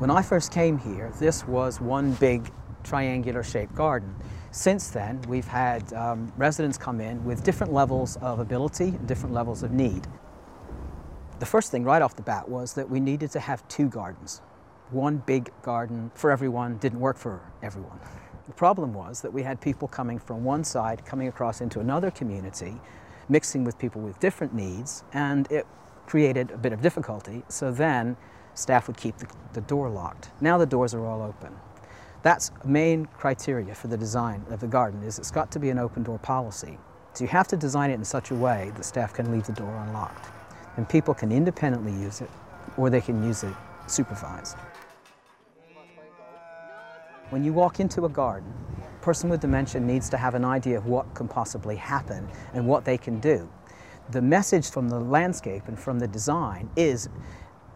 When I first came here, this was one big triangular shaped garden. Since then, we've had um, residents come in with different levels of ability and different levels of need. The first thing right off the bat was that we needed to have two gardens. One big garden for everyone didn't work for everyone. The problem was that we had people coming from one side, coming across into another community, mixing with people with different needs, and it created a bit of difficulty. So then staff would keep the, the door locked. Now the doors are all open. That's main criteria for the design of the garden is it's got to be an open door policy. So you have to design it in such a way that staff can leave the door unlocked. And people can independently use it or they can use it supervised. When you walk into a garden, a person with dementia needs to have an idea of what can possibly happen and what they can do. The message from the landscape and from the design is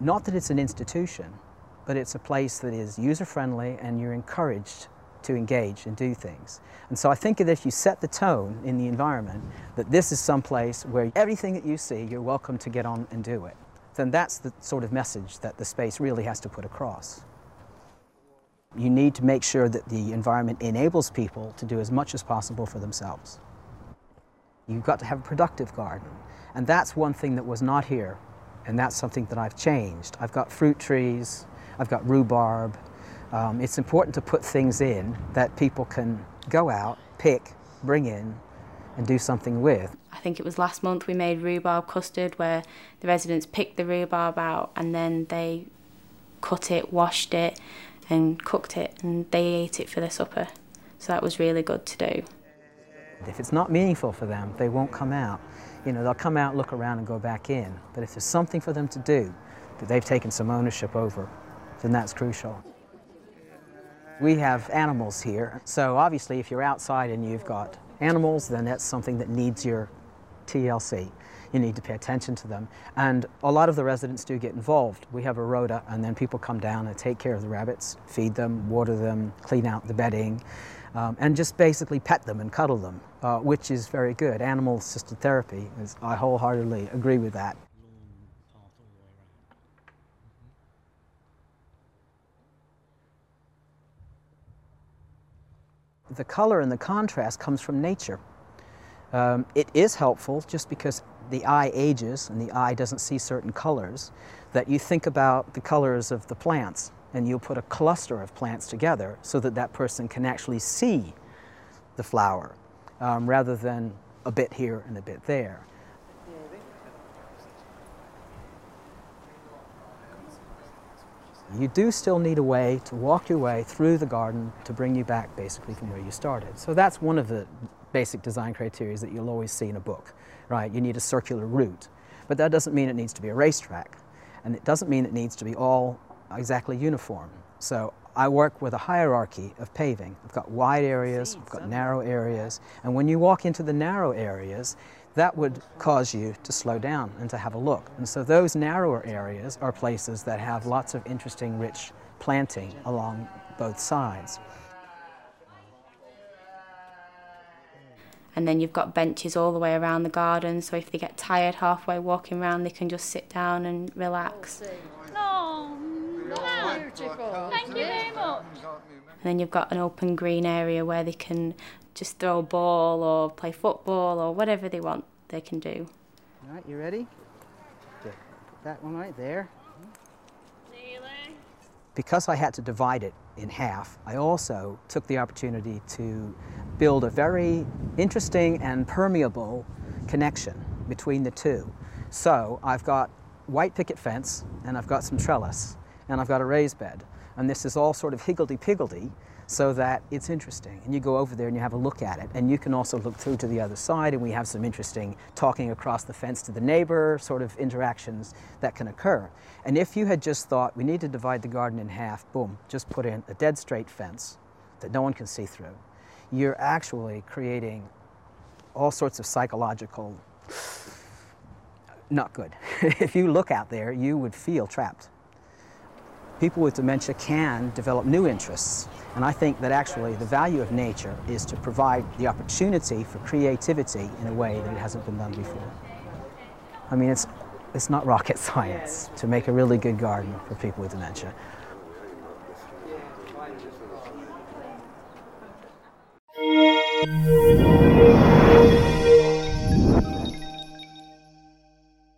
not that it's an institution, but it's a place that is user-friendly and you're encouraged to engage and do things. And so I think that if you set the tone in the environment that this is some place where everything that you see, you're welcome to get on and do it, then that's the sort of message that the space really has to put across. You need to make sure that the environment enables people to do as much as possible for themselves. You've got to have a productive garden. And that's one thing that was not here. And that's something that I've changed. I've got fruit trees, I've got rhubarb. Um, it's important to put things in that people can go out, pick, bring in, and do something with. I think it was last month we made rhubarb custard where the residents picked the rhubarb out and then they cut it, washed it, and cooked it, and they ate it for their supper. So that was really good to do. If it's not meaningful for them, they won't come out. You know, they'll come out, look around, and go back in. But if there's something for them to do that they've taken some ownership over, then that's crucial. We have animals here, so obviously if you're outside and you've got animals, then that's something that needs your TLC. You need to pay attention to them. And a lot of the residents do get involved. We have a rota and then people come down and take care of the rabbits, feed them, water them, clean out the bedding, um, and just basically pet them and cuddle them, uh, which is very good. Animal assisted therapy, is, I wholeheartedly agree with that. The color and the contrast comes from nature. Um, it is helpful just because the eye ages and the eye doesn't see certain colors, that you think about the colors of the plants and you'll put a cluster of plants together so that that person can actually see the flower um, rather than a bit here and a bit there. You do still need a way to walk your way through the garden to bring you back basically from where you started. So that's one of the basic design criteria that you'll always see in a book, right? You need a circular route. But that doesn't mean it needs to be a racetrack. And it doesn't mean it needs to be all exactly uniform. So I work with a hierarchy of paving. I've got wide areas, I've got narrow areas, and when you walk into the narrow areas, that would cause you to slow down and to have a look. And so those narrower areas are places that have lots of interesting, rich planting along both sides. And then you've got benches all the way around the garden, so if they get tired halfway walking around, they can just sit down and relax. No, beautiful. Thank you very much. And then you've got an open green area where they can just throw a ball or play football or whatever they want, they can do. All right, you ready? Put that one right there. Because I had to divide it in half, I also took the opportunity to build a very interesting and permeable connection between the two. So I've got white picket fence and I've got some trellis and I've got a raised bed. And this is all sort of higgledy-piggledy so that it's interesting. And you go over there and you have a look at it. And you can also look through to the other side and we have some interesting talking across the fence to the neighbor sort of interactions that can occur. And if you had just thought, we need to divide the garden in half, boom, just put in a dead straight fence that no one can see through, you're actually creating all sorts of psychological, not good. if you look out there, you would feel trapped. People with dementia can develop new interests and I think that actually the value of nature is to provide the opportunity for creativity in a way that it hasn't been done before. I mean, it's, it's not rocket science to make a really good garden for people with dementia.